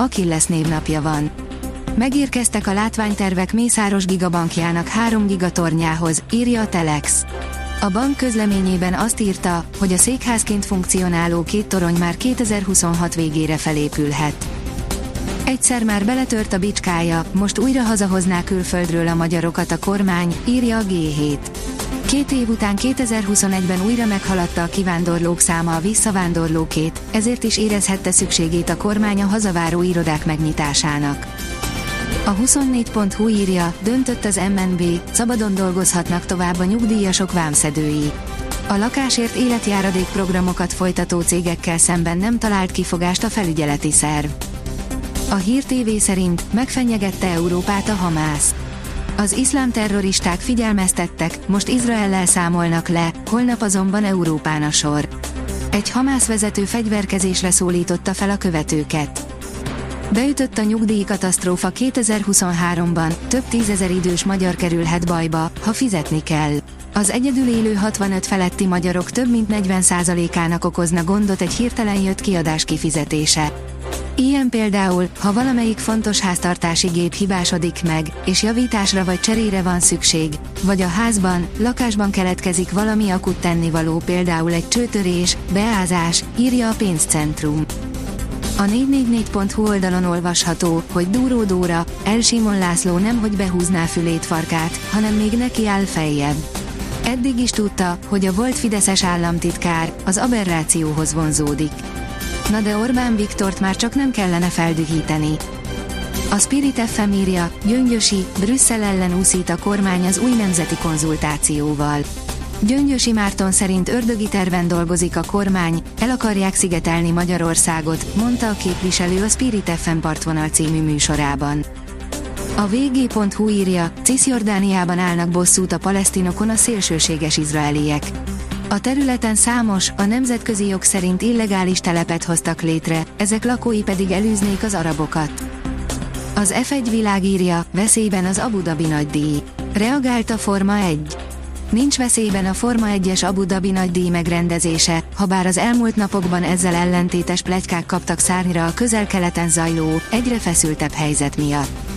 Akilles névnapja van. Megérkeztek a látványtervek Mészáros Gigabankjának 3 gigatornyához, írja a Telex. A bank közleményében azt írta, hogy a székházként funkcionáló két torony már 2026 végére felépülhet. Egyszer már beletört a bicskája, most újra hazahozná külföldről a magyarokat a kormány, írja a G7. Két év után 2021-ben újra meghaladta a kivándorlók száma a visszavándorlókét, ezért is érezhette szükségét a kormány a hazaváró irodák megnyitásának. A 24.hu írja, döntött az MNB, szabadon dolgozhatnak tovább a nyugdíjasok vámszedői. A lakásért életjáradék programokat folytató cégekkel szemben nem talált kifogást a felügyeleti szerv. A Hír TV szerint megfenyegette Európát a Hamász. Az iszlám terroristák figyelmeztettek, most Izraellel számolnak le, holnap azonban Európán a sor. Egy Hamász vezető fegyverkezésre szólította fel a követőket. Beütött a nyugdíjkatasztrófa 2023-ban, több tízezer idős magyar kerülhet bajba, ha fizetni kell. Az egyedül élő 65 feletti magyarok több mint 40%-ának okozna gondot egy hirtelen jött kiadás kifizetése. Ilyen például, ha valamelyik fontos háztartási gép hibásodik meg, és javításra vagy cserére van szükség, vagy a házban, lakásban keletkezik valami akut tennivaló például egy csőtörés, beázás, írja a pénzcentrum. A 444.hu oldalon olvasható, hogy Dúró Dóra, El Simon László nem hogy behúzná fülét farkát, hanem még neki áll feljebb. Eddig is tudta, hogy a volt Fideszes államtitkár az aberrációhoz vonzódik. Na de Orbán Viktort már csak nem kellene feldühíteni. A Spirit FM írja, Gyöngyösi, Brüsszel ellen úszít a kormány az új nemzeti konzultációval. Gyöngyösi Márton szerint ördögi terven dolgozik a kormány, el akarják szigetelni Magyarországot, mondta a képviselő a Spirit FM partvonal című műsorában. A vg.hu írja, Cisjordániában állnak bosszút a palesztinokon a szélsőséges izraeliek. A területen számos, a nemzetközi jog szerint illegális telepet hoztak létre, ezek lakói pedig elűznék az arabokat. Az F1 világírja, veszélyben az Abu Dhabi nagydíj. Reagált a Forma 1. Nincs veszélyben a Forma 1-es Abu Dhabi nagydíj megrendezése, ha bár az elmúlt napokban ezzel ellentétes plegykák kaptak szárnyra a közel-keleten zajló, egyre feszültebb helyzet miatt.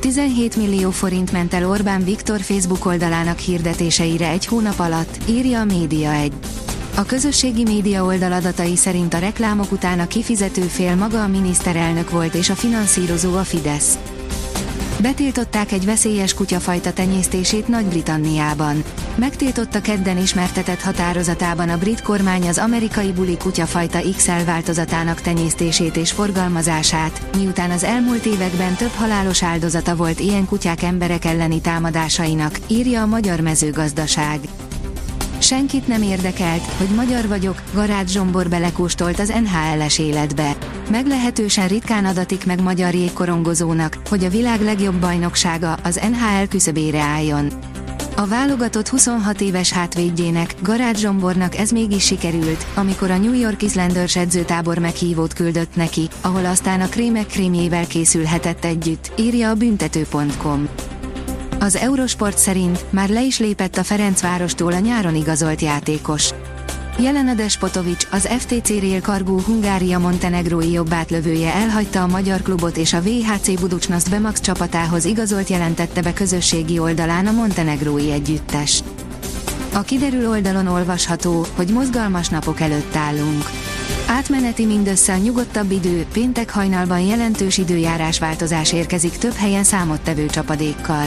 17 millió forint ment el Orbán Viktor Facebook oldalának hirdetéseire egy hónap alatt, írja a Média 1. A közösségi média oldal adatai szerint a reklámok után a kifizető fél maga a miniszterelnök volt és a finanszírozó a Fidesz. Betiltották egy veszélyes kutyafajta tenyésztését Nagy-Britanniában. Megtiltotta kedden ismertetett határozatában a brit kormány az amerikai buli kutyafajta XL változatának tenyésztését és forgalmazását, miután az elmúlt években több halálos áldozata volt ilyen kutyák emberek elleni támadásainak, írja a Magyar Mezőgazdaság. Senkit nem érdekelt, hogy magyar vagyok, Garát Zsombor belekóstolt az NHL-es életbe. Meglehetősen ritkán adatik meg magyar jégkorongozónak, hogy a világ legjobb bajnoksága, az NHL küszöbére álljon. A válogatott 26 éves hátvédjének, Garát Zsombornak ez mégis sikerült, amikor a New York Islanders edzőtábor meghívót küldött neki, ahol aztán a krémek krémjével készülhetett együtt, írja a büntető.com. Az Eurosport szerint már le is lépett a Ferencvárostól a nyáron igazolt játékos. Jelena Despotovics, az FTC Real Kargó Hungária Montenegrói jobbátlövője elhagyta a magyar klubot és a VHC Buducsnaszt Bemax csapatához igazolt jelentette be közösségi oldalán a montenegrói együttes. A kiderül oldalon olvasható, hogy mozgalmas napok előtt állunk. Átmeneti mindössze a nyugodtabb idő, péntek hajnalban jelentős időjárás változás érkezik több helyen számottevő csapadékkal.